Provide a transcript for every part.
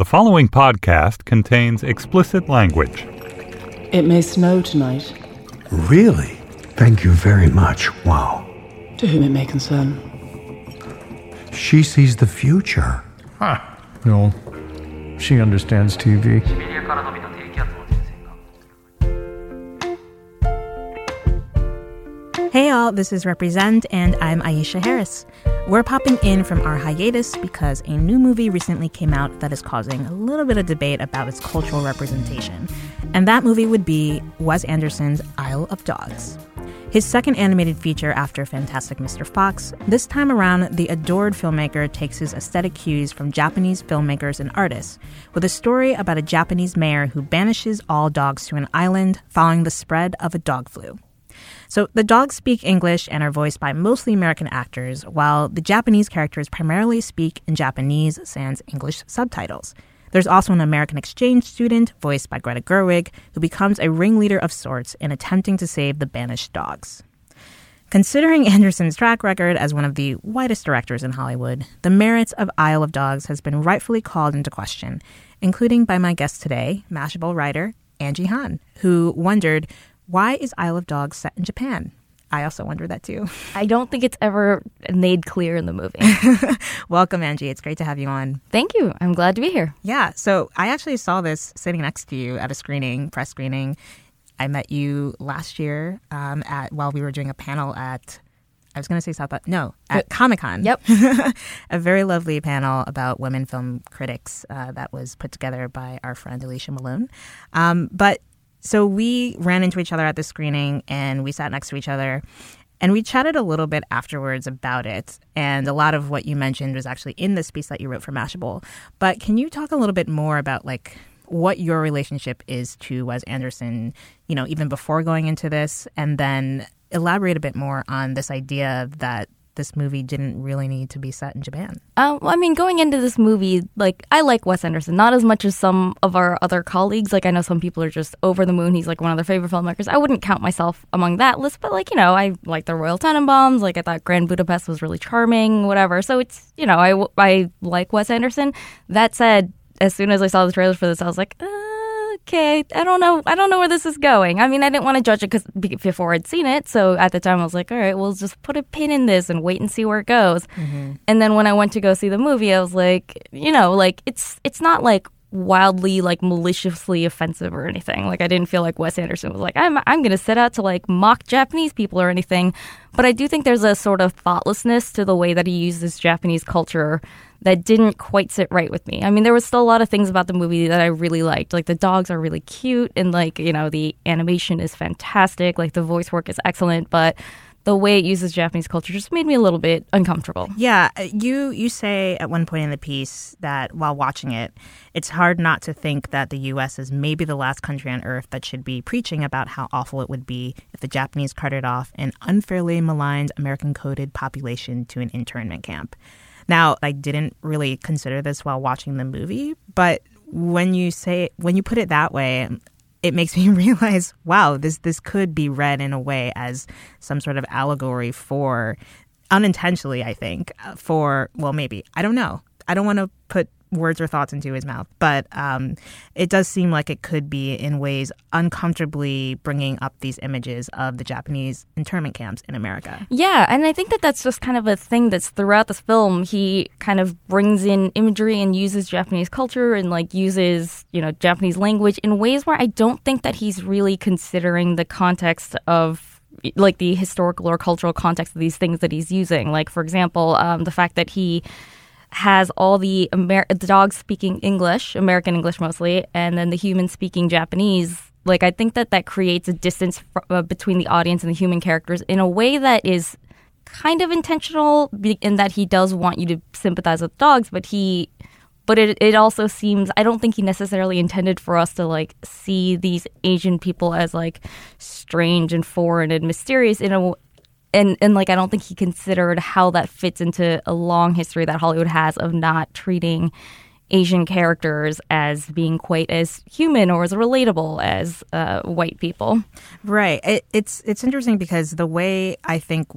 The following podcast contains explicit language. It may snow tonight. Really? Thank you very much. Wow. To whom it may concern. She sees the future. Huh. No. She understands TV. Hey y'all, this is Represent, and I'm Aisha Harris. We're popping in from our hiatus because a new movie recently came out that is causing a little bit of debate about its cultural representation. And that movie would be Wes Anderson's Isle of Dogs. His second animated feature after Fantastic Mr. Fox, this time around, the adored filmmaker takes his aesthetic cues from Japanese filmmakers and artists, with a story about a Japanese mayor who banishes all dogs to an island following the spread of a dog flu. So the dogs speak English and are voiced by mostly American actors, while the Japanese characters primarily speak in Japanese sans English subtitles. There's also an American exchange student, voiced by Greta Gerwig, who becomes a ringleader of sorts in attempting to save the banished dogs. Considering Anderson's track record as one of the whitest directors in Hollywood, the merits of Isle of Dogs has been rightfully called into question, including by my guest today, Mashable writer Angie Han, who wondered why is Isle of Dogs set in Japan? I also wonder that too. I don't think it's ever made clear in the movie. Welcome, Angie. It's great to have you on. Thank you. I'm glad to be here. Yeah. So I actually saw this sitting next to you at a screening, press screening. I met you last year um, at while we were doing a panel at. I was going to say South, no, at Comic Con. Yep. a very lovely panel about women film critics uh, that was put together by our friend Alicia Malone. Um, but so we ran into each other at the screening and we sat next to each other and we chatted a little bit afterwards about it. And a lot of what you mentioned was actually in this piece that you wrote for Mashable. But can you talk a little bit more about like what your relationship is to Wes Anderson, you know, even before going into this, and then elaborate a bit more on this idea that this movie didn't really need to be set in Japan? Um, well, I mean, going into this movie, like I like Wes Anderson, not as much as some of our other colleagues. Like I know some people are just over the moon. He's like one of their favorite filmmakers. I wouldn't count myself among that list, but like you know, I like the Royal Tenenbaums. Like I thought Grand Budapest was really charming, whatever. So it's you know, I I like Wes Anderson. That said, as soon as I saw the trailers for this, I was like. Uh, okay, I don't know. I don't know where this is going. I mean, I didn't want to judge it because before I'd seen it. So at the time, I was like, all right, we'll just put a pin in this and wait and see where it goes. Mm-hmm. And then when I went to go see the movie, I was like, you know, like it's it's not like wildly like maliciously offensive or anything. Like I didn't feel like Wes Anderson was like I'm I'm going to set out to like mock Japanese people or anything. But I do think there's a sort of thoughtlessness to the way that he uses Japanese culture that didn't quite sit right with me. I mean, there was still a lot of things about the movie that I really liked. Like the dogs are really cute and like, you know, the animation is fantastic, like the voice work is excellent, but the way it uses Japanese culture just made me a little bit uncomfortable. Yeah, uh, you you say at one point in the piece that while watching it, it's hard not to think that the US is maybe the last country on earth that should be preaching about how awful it would be if the Japanese carted off an unfairly maligned American coded population to an internment camp. Now, I didn't really consider this while watching the movie, but when you say when you put it that way, it makes me realize, wow, this this could be read in a way as some sort of allegory for unintentionally, I think, uh, for well, maybe I don't know. I don't want to put words or thoughts into his mouth, but um, it does seem like it could be in ways uncomfortably bringing up these images of the Japanese internment camps in America. Yeah, and I think that that's just kind of a thing that's throughout the film. He kind of brings in imagery and uses Japanese culture and like uses you know Japanese language in ways where I don't think that he's really considering the context of like the historical or cultural context of these things that he's using. Like for example, um, the fact that he has all the, Amer- the dogs speaking English, American English mostly, and then the humans speaking Japanese. Like, I think that that creates a distance fr- uh, between the audience and the human characters in a way that is kind of intentional in that he does want you to sympathize with dogs, but he but it it also seems I don't think he necessarily intended for us to like see these Asian people as like strange and foreign and mysterious in a and and like I don't think he considered how that fits into a long history that Hollywood has of not treating Asian characters as being quite as human or as relatable as uh, white people. Right. It, it's it's interesting because the way I think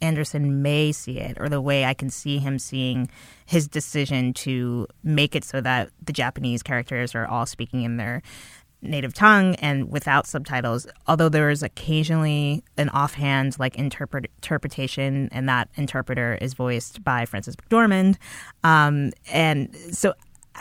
Anderson may see it, or the way I can see him seeing his decision to make it so that the Japanese characters are all speaking in their native tongue and without subtitles, although there is occasionally an offhand like interpret- interpretation, and that interpreter is voiced by Frances McDormand. Um, and so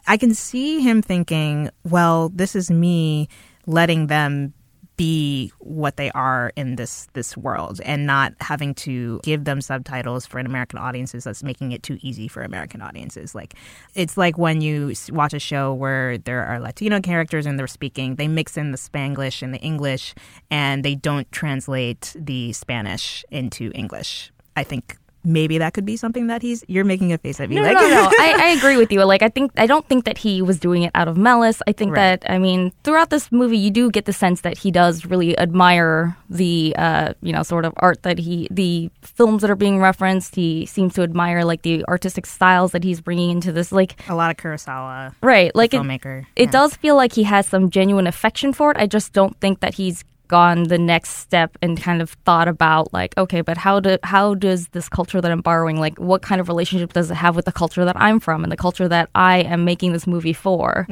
I can see him thinking, well, this is me letting them be what they are in this this world and not having to give them subtitles for an American audiences that's making it too easy for American audiences. Like it's like when you watch a show where there are Latino characters and they're speaking they mix in the Spanglish and the English and they don't translate the Spanish into English. I think maybe that could be something that he's you're making a face at me no, like no, no. I, I agree with you. Like I think I don't think that he was doing it out of malice. I think Right. that I mean throughout this movie you do get the sense that he does really admire the uh, you know sort of art that he the films that are being referenced. He seems to admire like the artistic styles that he's bringing into this. Like a lot of Kurosawa right, like it, filmmaker it yeah. does feel like he has some genuine affection for it. I just don't think that he's gone the next step and kind of thought about like okay but how do how does this culture that I'm borrowing like what kind of relationship does it have with the culture that I'm from and the culture that I am making this movie for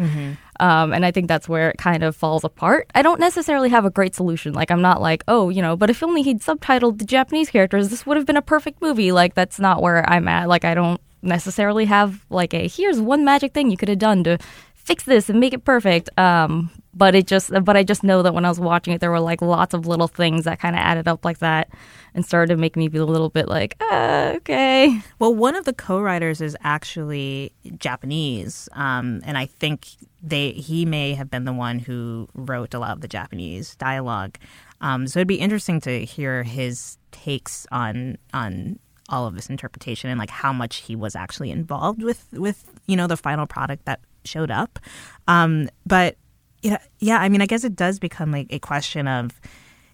um, and I think that's where it kind of falls apart. I don't necessarily have a great solution. Like, I'm not like, oh, you know, but if only he'd subtitled the Japanese characters, this would have been a perfect movie. Like, that's not where I'm at. Like, I don't necessarily have like a here's one magic thing you could have done to fix this and make it perfect. Um, but it just, but I just know that when I was watching it, there were like lots of little things that kind of added up like that and started to make me feel a little bit like, uh, okay. Well, one of the co-writers is actually Japanese, um, and I think they he may have been the one who wrote a lot of the Japanese dialogue. Um, so it'd be interesting to hear his takes on on all of this interpretation and like how much he was actually involved with with you know the final product that showed up. Um, but yeah, yeah, I mean, I guess it does become like a question of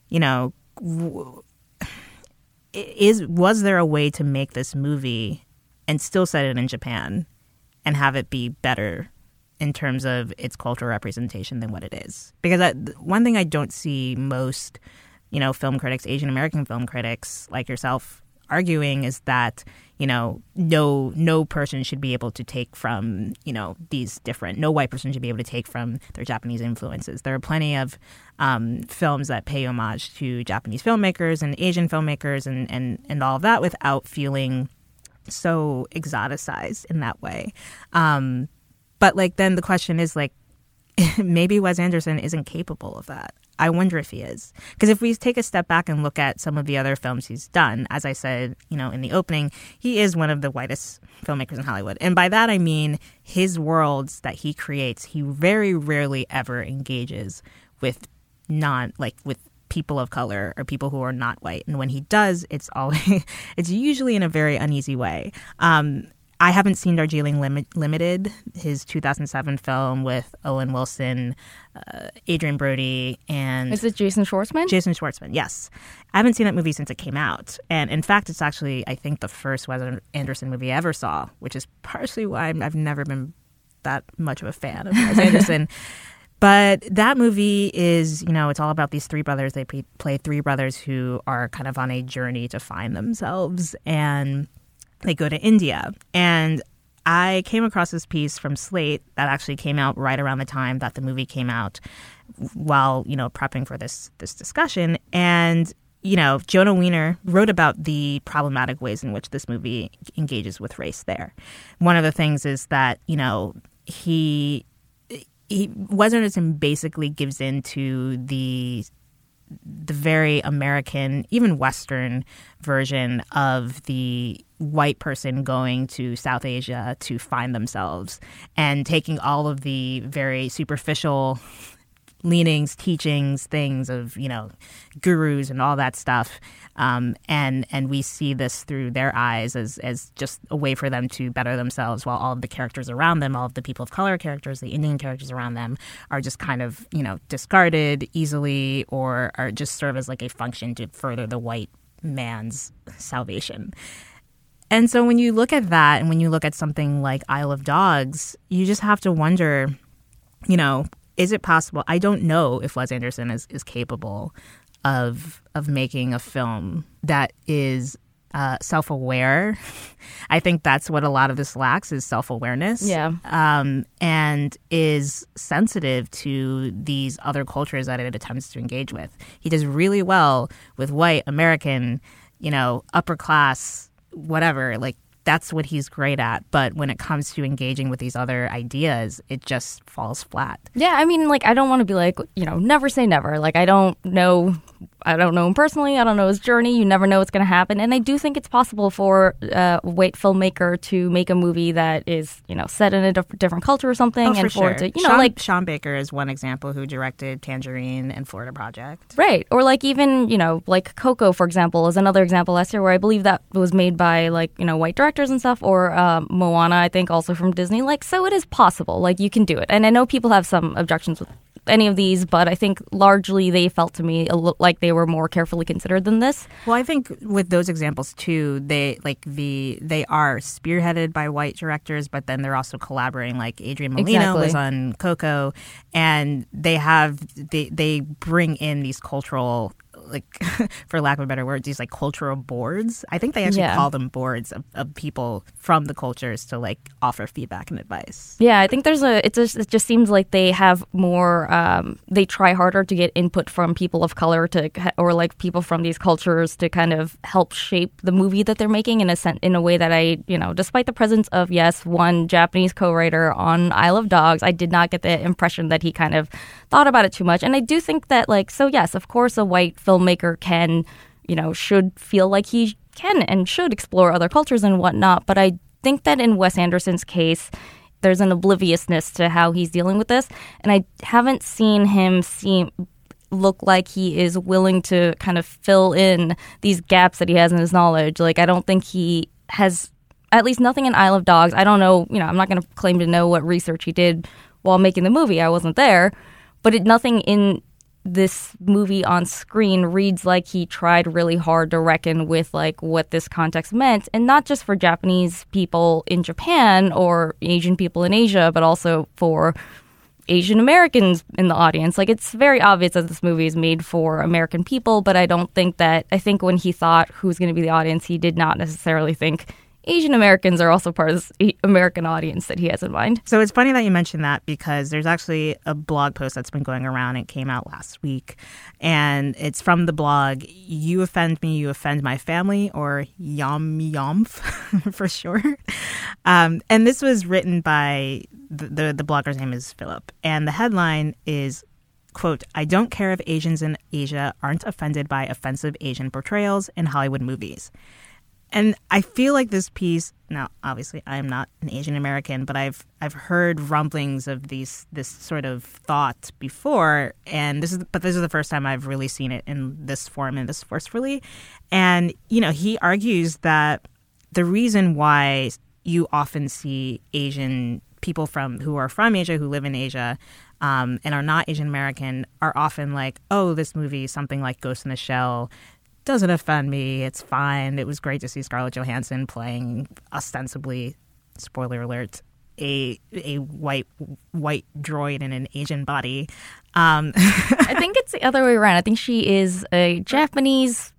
you know. Is was there a way to make this movie and still set it in Japan and have it be better in terms of its cultural representation than what it is? Because I, one thing I don't see most, you know, film critics, Asian American film critics like yourself arguing is that you know no no person should be able to take from you know these different no white person should be able to take from their Japanese influences. There are plenty of um, films that pay homage to Japanese filmmakers and Asian filmmakers and and and all of that without feeling so exoticized in that way. Um, but like then the question is like maybe Wes Anderson isn't capable of that. I wonder if he is. Because if we take a step back and look at some of the other films he's done, as I said, you know, in the opening, he is one of the whitest filmmakers in Hollywood. And by that I mean his worlds that he creates, he very rarely ever engages with non like with people of color or people who are not white. And when he does, it's always it's usually in a very uneasy way. Um, I haven't seen Darjeeling Lim- Limited, his 2007 film with Owen Wilson, uh, Adrien Brody, and Is it Jason Schwartzman? Jason Schwartzman. Yes, I haven't seen that movie since it came out, and in fact, it's actually I think the first Wes Anderson movie I ever saw, which is partially why I'm, I've never been that much of a fan of Wes Anderson. But that movie is, you know, it's all about these three brothers. They play three brothers who are kind of on a journey to find themselves, and they go to India. And I came across this piece from Slate that actually came out right around the time that the movie came out, while you know prepping for this this discussion. And you know, Jonah Weiner wrote about the problematic ways in which this movie engages with race. There, one of the things is that you know he he Wes basically gives in to the the very American, even Western version of the white person going to South Asia to find themselves and taking all of the very superficial leanings, teachings, things of you know gurus and all that stuff, um, and and we see this through their eyes as as just a way for them to better themselves, while all of the characters around them, all of the people of color characters, the Indian characters around them, are just kind of you know discarded easily or are just serve as like a function to further the white man's salvation. And so when you look at that and when you look at something like Isle of Dogs, you just have to wonder, you know, is it possible? I don't know if Wes Anderson is, is capable of of making a film that is uh, self aware. I think that's what a lot of this lacks is self awareness. Yeah. Um, and is sensitive to these other cultures that it attempts to engage with. He does really well with white, American, you know, upper class, whatever. Like that's what he's great at. But when it comes to engaging with these other ideas, it just falls flat. Yeah, I mean, like, I don't want to be like, you know, never say never. Like, I don't know I don't know him personally. I don't know his journey. You never know what's going to happen. And I do think it's possible for uh, a white filmmaker to make a movie that is, you know, set in a diff- different culture or something, Oh, and for sure. to, you know, Sean, like Sean Baker is one example who directed Tangerine and Florida Project. Right. Or like even, you know, like Coco, for example, is another example last year where I believe that was made by like, you know, white directors and stuff, or um, Moana, I think also from Disney. Like, so it is possible. Like, you can do it. And I know people have some objections with any of these, but I think largely they felt to me like they were more carefully considered than this. Well, I think with those examples too, they like the they are spearheaded by white directors, but then they're also collaborating. Like Adrian Molina Exactly. was on Coco, and they have they they bring in these cultural like for lack of a better word these like cultural boards i think they actually Yeah. call them boards of, of people from the cultures to like offer feedback and advice Yeah, I think there's a. It's just, it just seems like they have more. Um, they try harder to get input from people of color to, or like people from these cultures to kind of help shape the movie that they're making in a sen- in a way that I, you know, despite the presence of yes, one Japanese co-writer on Isle of Dogs, I did not get the impression that he kind of thought about it too much. And I do think that like, so yes, of course, a white filmmaker can, you know, should feel like he can and should explore other cultures and whatnot. But I think that in Wes Anderson's case, there's an obliviousness to how he's dealing with this, and I haven't seen him seem look like he is willing to kind of fill in these gaps that he has in his knowledge. Like I don't think he has at least nothing in Isle of Dogs. I don't know, you know, I'm not going to claim to know what research he did while making the movie. I wasn't there, but it, nothing in this movie on screen reads like he tried really hard to reckon with like what this context meant and not just for Japanese people in Japan or Asian people in Asia but also for Asian Americans in the audience. Like it's very obvious that this movie is made for American people, but I don't think that I think when he thought who's going to be the audience, he did not necessarily think Asian Americans are also part of this American audience that he has in mind. So it's funny that you mentioned that because there's actually a blog post that's been going around. It came out last week, and it's from the blog "You Offend Me, You Offend My Family" or "Yom Yomf" for short. Um, and this was written by the, the the blogger's name is Philip, and the headline is quote i don't care if asians in asia aren't offended by offensive asian portrayals in hollywood movies and I feel like this piece now obviously I am not an Asian American, but I've I've heard rumblings of these this sort of thought before and this is but this is the first time I've really seen it in this form and this forcefully. And you know, he argues that the reason why you often see Asian people from who are from Asia who live in Asia um, and are not Asian American are often like, oh, this movie, something like Ghost in the Shell, doesn't offend me. It's fine. It was great to see Scarlett Johansson playing ostensibly, spoiler alert, a a white white droid in an Asian body. Um, I think it's the other way around. I think she is a Japanese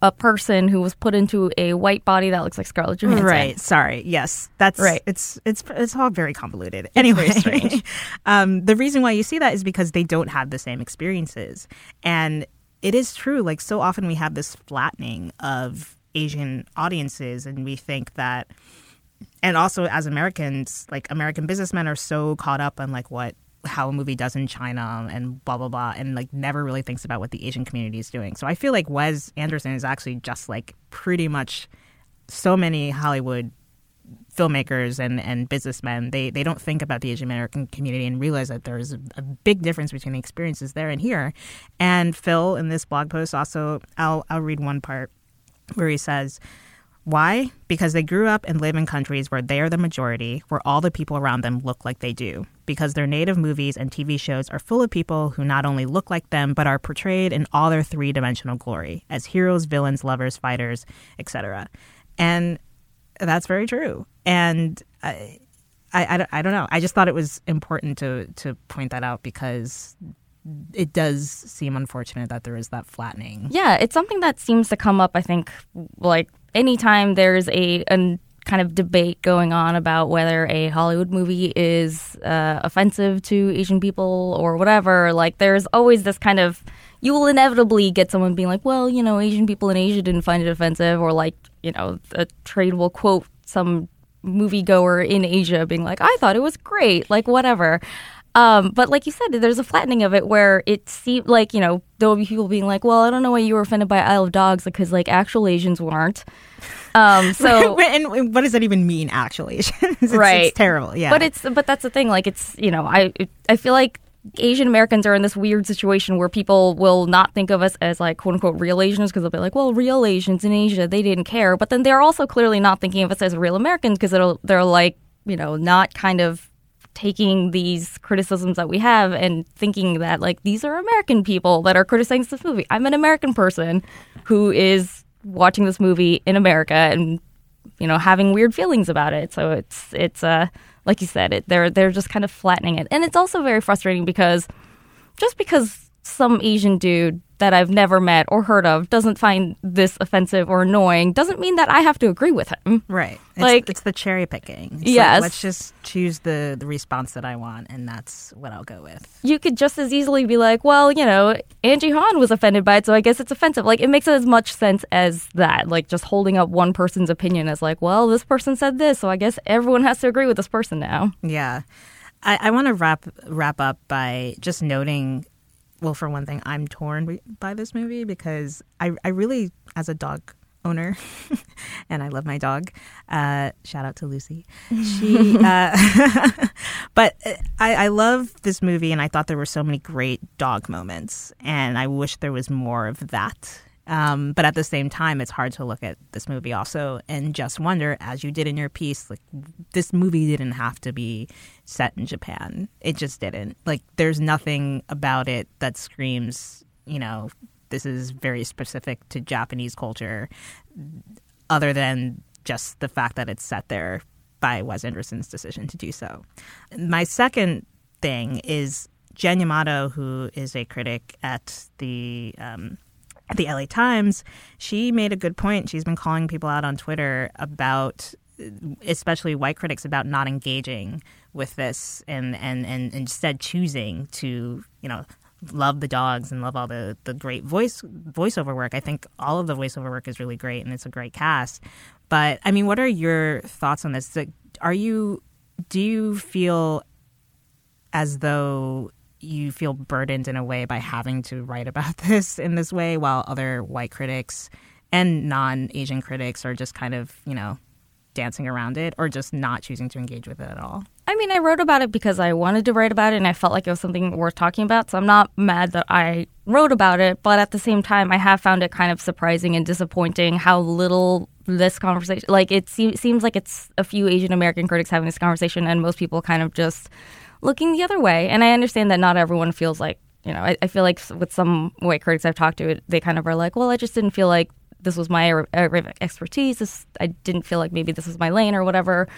a person who was put into a white body that looks like Scarlett Johansson. Right. Sorry. Yes. That's Right. It's it's it's all very convoluted. Anyway, strange. um, the reason why you see that is because they don't have the same experiences, and it is true. Like so often we have this flattening of Asian audiences, and we think that, and also as Americans, like American businessmen are so caught up on like what how a movie does in China and blah blah blah, and like never really thinks about what the Asian community is doing. So I feel like Wes Anderson is actually just like pretty much so many Hollywood filmmakers and, and businessmen, they, they don't think about the Asian American community and realize that there's a, a, big difference between the experiences there and here. And Phil, in this blog post, also, I'll, I'll read one part where he says, why? Because they grew up and live in countries where they are the majority, where all the people around them look like they do. Because their native movies and TV shows are full of people who not only look like them, but are portrayed in all their three dimensional glory as heroes, villains, lovers, fighters, etc. And that's very true. And I, I, I, don't know. I just thought it was important to, to point that out because it does seem unfortunate that there is that flattening. Yeah, it's something that seems to come up, I think, like anytime there's a, a kind of debate going on about whether a Hollywood movie is uh, offensive to Asian people or whatever, like there's always this kind of you will inevitably get someone being like, well, you know, Asian people in Asia didn't find it offensive, or like, you know, a trade will quote some moviegoer in Asia being like, I thought it was great, like whatever. Um, but like you said, there's a flattening of it where it seemed like, you know, there will be people being like, well, I don't know why you were offended by Isle of Dogs because like actual Asians weren't. Um, so and what does that even mean, actual Asians? it's, right, it's terrible. Yeah, but it's but that's the thing. Like it's you know I I feel like Asian Americans are in this weird situation where people will not think of us as like quote unquote real Asians because they'll be like, well, real Asians in Asia they didn't care, but then they're also clearly not thinking of us as real Americans because they're like you know not kind of taking these criticisms that we have and thinking that like these are American people that are criticizing this movie. I'm an American person who is watching this movie in America and you know having weird feelings about it. So it's it's uh like you said, it they're they're just kind of flattening it. And it's also very frustrating because just because some Asian dude that I've never met or heard of doesn't find this offensive or annoying doesn't mean that I have to agree with him. Right. It's, like it's the cherry picking. It's yes. Like, let's just choose the the response that I want, and that's what I'll go with. You could just as easily be like, well, you know, Angie Han was offended by it, so I guess it's offensive. Like it makes as much sense as that. Like just holding up one person's opinion as like, well, this person said this, so I guess everyone has to agree with this person now. Yeah. I, I want to wrap wrap up by just noting well, for one thing, I'm torn by this movie because I, I really, as a dog owner, and I love my dog. Uh, shout out to Lucy. She, uh, but uh, I, I love this movie, and I thought there were so many great dog moments, and I wish there was more of that um, but at the same time, it's hard to look at this movie also and just wonder, as you did in your piece, like this movie didn't have to be set in Japan. It just didn't. Like, there's nothing about it that screams, you know, this is very specific to Japanese culture, other than just the fact that it's set there by Wes Anderson's decision to do so. My second thing is Jen Yamato, who is a critic at the um, at the LA Times, she made a good point. She's been calling people out on Twitter about, especially white critics, about not engaging with this and, and, and instead choosing to, you know, love the dogs and love all the, the great voice voiceover work. I think all of the voiceover work is really great and it's a great cast. But I mean, what are your thoughts on this? Are you do you feel as though you feel burdened in a way by having to write about this in this way while other white critics and non-asian critics are just kind of you know dancing around it or just not choosing to engage with it at all? I mean i wrote about it because i wanted to write about it and i felt like it was something worth talking about so i'm not mad that i wrote about it but at the same time i have found it kind of surprising and disappointing how little this conversation like it se- seems like it's a few asian american critics having this conversation and most people kind of just looking the other way. And I understand that not everyone feels like, you know, I, I feel like with some white critics I've talked to, they kind of are like, well, I just didn't feel like this was my expertise. This, I didn't feel like maybe this was my lane or whatever.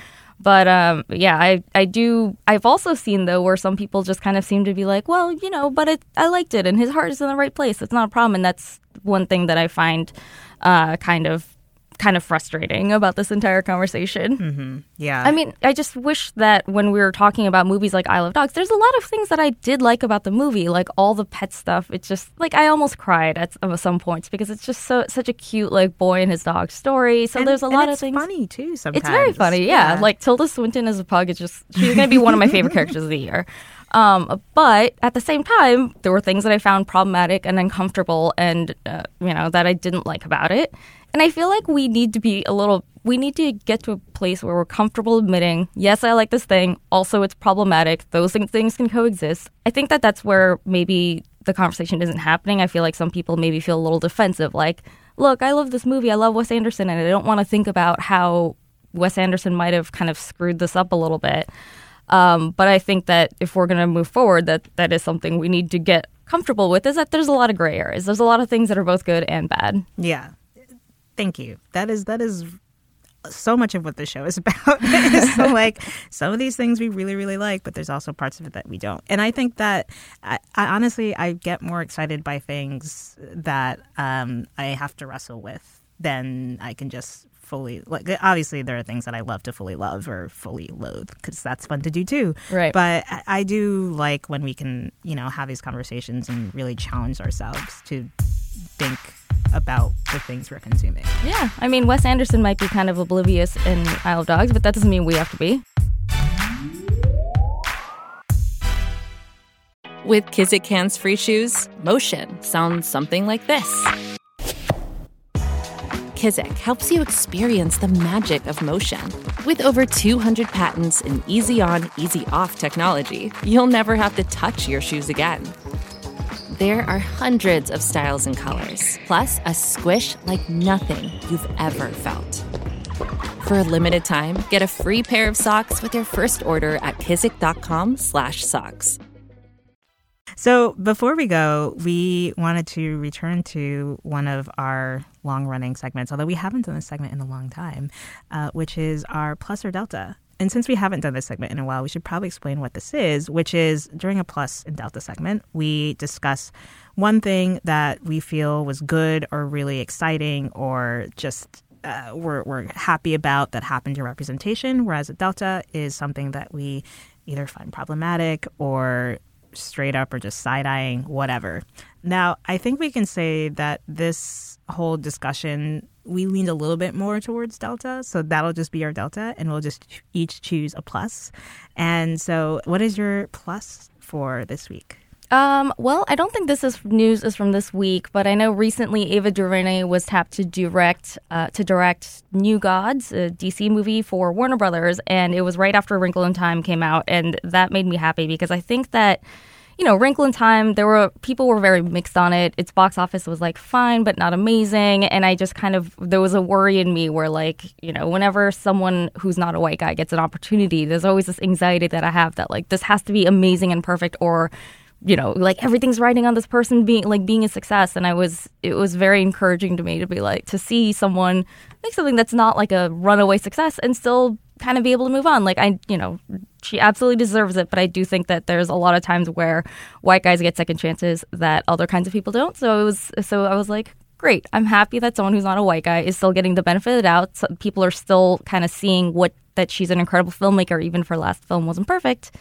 But um, yeah, I, I do. I've also seen though where some people just kind of seem to be like, well, you know, but it, I liked it, and his heart is in the right place. It's not a problem, and that's one thing that I find uh, kind of kind of frustrating about this entire conversation. Mm-hmm. Yeah. I mean, I just wish that when we were talking about movies like Isle of Dogs, there's a lot of things that I did like about the movie, like all the pet stuff. It's just like I almost cried at some points because it's just so such a cute like boy and his dog story. So and, there's a lot of things. funny too. Sometimes it's very funny. Yeah. yeah. Like Tilda Swinton as a pug is just she's gonna be one of my favorite characters of the year. Um, but at the same time, there were things that I found problematic and uncomfortable, and uh, you know that I didn't like about it And I feel like we need to be a little, we need to get to a place where we're comfortable admitting, yes, I like this thing. Also, it's problematic. Those things can coexist. I think that that's where maybe the conversation isn't happening. I feel like some people maybe feel a little defensive, like, look, I love this movie. I love Wes Anderson, and I don't want to think about how Wes Anderson might have kind of screwed this up a little bit. Um, but I think that if we're going to move forward, that that is something we need to get comfortable with. Is that there's a lot of gray areas. There's a lot of things that are both good and bad. Yeah. Thank you. That is that is so much of what the show is about. so like some of these things we really really like, but there's also parts of it that we don't. And I think that I, I honestly I get more excited by things that um, I have to wrestle with than I can just fully like obviously there are things that I love to fully love or fully loathe because that's fun to do too. Right. But I, I do like when we can you know have these conversations and really challenge ourselves to think about the things we're consuming. Yeah, I mean Wes Anderson might be kind of oblivious in Isle of Dogs, but that doesn't mean we have to be. With Kizik hands free shoes, motion sounds something like this. Kizik helps you experience the magic of motion. With over 200 patents and easy on, easy off technology, you'll never have to touch your shoes again. There are hundreds of styles and colors, plus a squish like nothing you've ever felt. For a limited time, get a free pair of socks with your first order at kizik.com/socks. So before we go, we wanted to return to one of our long-running segments, although we haven't done this segment in a long time, uh, which is our plus or delta. And since we haven't done this segment in a while, we should probably explain what this is, which is during a plus and delta segment, we discuss one thing that we feel was good or really exciting or just uh, we're, we're happy about that happened to representation, whereas a delta is something that we either find problematic or straight up or just side eyeing, whatever. Now, I think we can say that this whole discussion, we leaned a little bit more towards Delta. So that'll just be our Delta, and we'll just each choose a plus. And so, what is your plus for this week? Um, well, I don't think this is news is from this week, but I know recently Ava DuVernay was tapped to direct uh, to direct New Gods, a DC movie for Warner Brothers, and it was right after Wrinkle in Time came out, and that made me happy because I think that you know, Wrinkle in Time, there were people were very mixed on it. Its box office was like fine, but not amazing. And I just kind of there was a worry in me where like, you know, whenever someone who's not a white guy gets an opportunity, there's always this anxiety that I have that like this has to be amazing and perfect or you know, like everything's riding on this person being like being a success. And I was, it was very encouraging to me to be like, to see someone make something that's not like a runaway success and still kind of be able to move on. Like, I, you know, she absolutely deserves it, but I do think that there's a lot of times where white guys get second chances that other kinds of people don't. So it was, so I was like, great. I'm happy that someone who's not a white guy is still getting the benefit of the doubt. So people are still kind of seeing what, that she's an incredible filmmaker, even if her last film wasn't perfect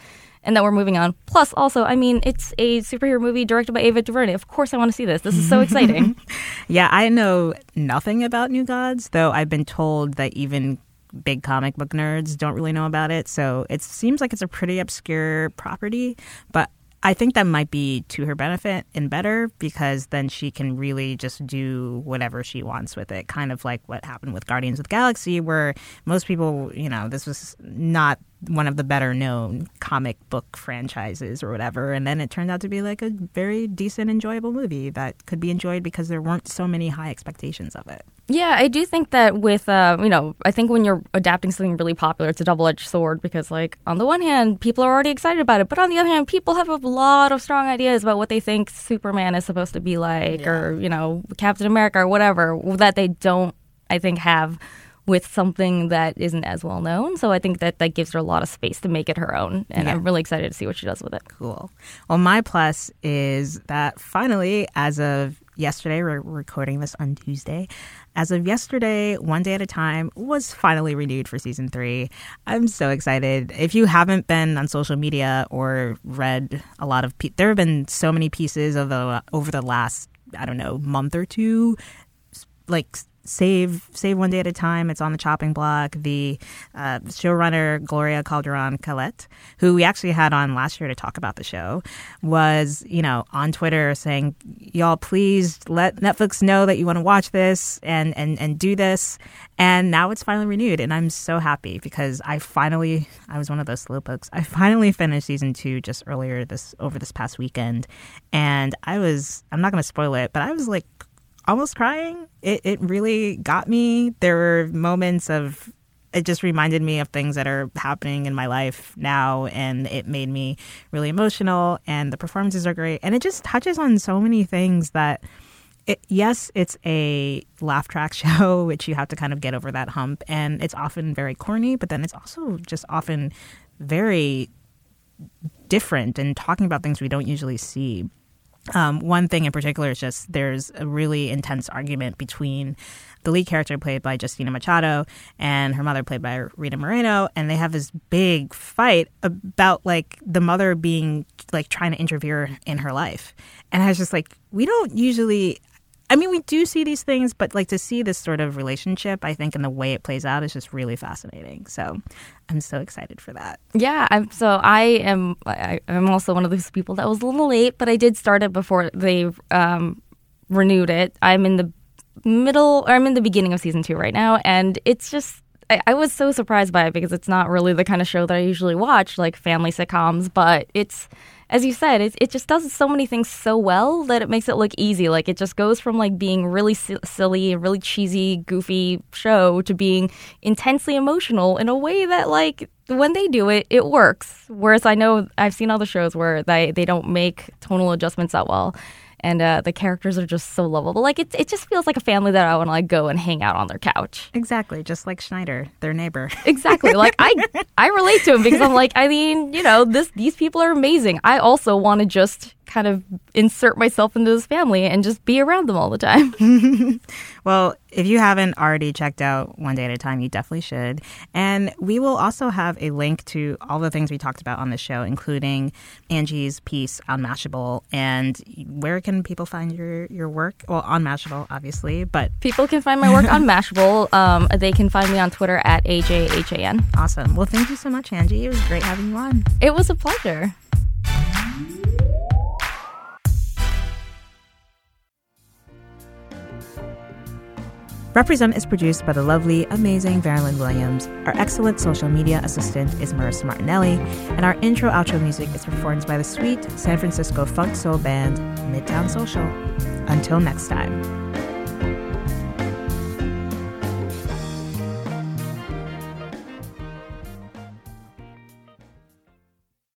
and that we're moving on. Plus, also, I mean, it's a superhero movie directed by Ava DuVernay. Of course, I want to see this. This is so exciting. yeah, I know nothing about New Gods, though I've been told that even big comic book nerds don't really know about it. So it seems like it's a pretty obscure property, but I think that might be to her benefit and better because then she can really just do whatever she wants with it. Kind of like what happened with Guardians of the Galaxy, where most people, you know, this was not one of the better known comic book franchises or whatever. And then it turned out to be like a very decent, enjoyable movie that could be enjoyed because there weren't so many high expectations of it. Yeah, I do think that with, uh, you know, I think when you're adapting something really popular, it's a double edged sword because, like, on the one hand, people are already excited about it, but on the other hand, people have a lot of strong ideas about what they think Superman is supposed to be like yeah. or, you know, Captain America or whatever that they don't, I think, have with something that isn't as well known. So I think that that gives her a lot of space to make it her own. And yeah. I'm really excited to see what she does with it. Cool. Well, my plus is that finally, as of yesterday, we're recording this on Tuesday. As of yesterday, One Day at a Time was finally renewed for season three. I'm so excited. If you haven't been on social media or read a lot of, pe- there have been so many pieces of the over the last I don't know month or two, like save save one day at a time. It's on the chopping block. The uh, showrunner Gloria Calderon Kellett, who we actually had on last year to talk about the show, was you know on Twitter saying, "Y'all, please let Netflix know that you want to watch this and and and do this." And now it's finally renewed, and I'm so happy because I finally I was one of those slow slowpokes. I finally finished season two just earlier this over this past weekend, and I was I'm not going to spoil it, but I was like almost crying. It it really got me. There were moments of it just reminded me of things that are happening in my life now and it made me really emotional and the performances are great and it just touches on so many things that it, yes, it's a laugh track show, which you have to kind of get over that hump. And it's often very corny, but then it's also just often very different and talking about things we don't usually see. Um, one thing in particular is just there's a really intense argument between the lead character played by Justina Machado and her mother played by Rita Moreno, and they have this big fight about like the mother being like trying to interfere in her life. And I was just like, we don't usually I mean, we do see these things, but like to see this sort of relationship, I think, and the way it plays out is just really fascinating. So I'm so excited for that. Yeah, I'm, so I am. I, am also one of those people that was a little late, but I did start it before they um, renewed it. I'm in the middle, or I'm in the beginning of season two right now, and it's just. I, I was so surprised by it because it's not really the kind of show that I usually watch, like family sitcoms, but it's as you said, it, it just does so many things so well that it makes it look easy. Like it just goes from like being really si- silly, really cheesy, goofy show to being intensely emotional in a way that like when they do it, it works. Whereas I know I've seen other shows where they, they don't make tonal adjustments that well and uh, the characters are just so lovable. Like it, it just feels like a family that I want to like go and hang out on their couch. Exactly, just like Schneider, their neighbor. exactly. Like I, I relate to him because I'm like, I mean, you know, this these people are amazing. I also want to just kind of insert myself into this family and just be around them all the time. well, if you haven't already checked out One Day at a Time, you definitely should. And we will also have a link to all the things we talked about on the show, including Angie's piece on Mashable. And where can people find your, your work? Well, on Mashable, obviously, but people can find my work on Mashable. Um, they can find me on Twitter at AJHAN. Awesome. Well, thank you so much, Angie. It was great having you on. It was a pleasure. Represent is produced by the lovely, amazing Marilyn Williams. Our excellent social media assistant is Marissa Martinelli, and our intro outro music is performed by the sweet San Francisco funk soul band Midtown Social. Until next time.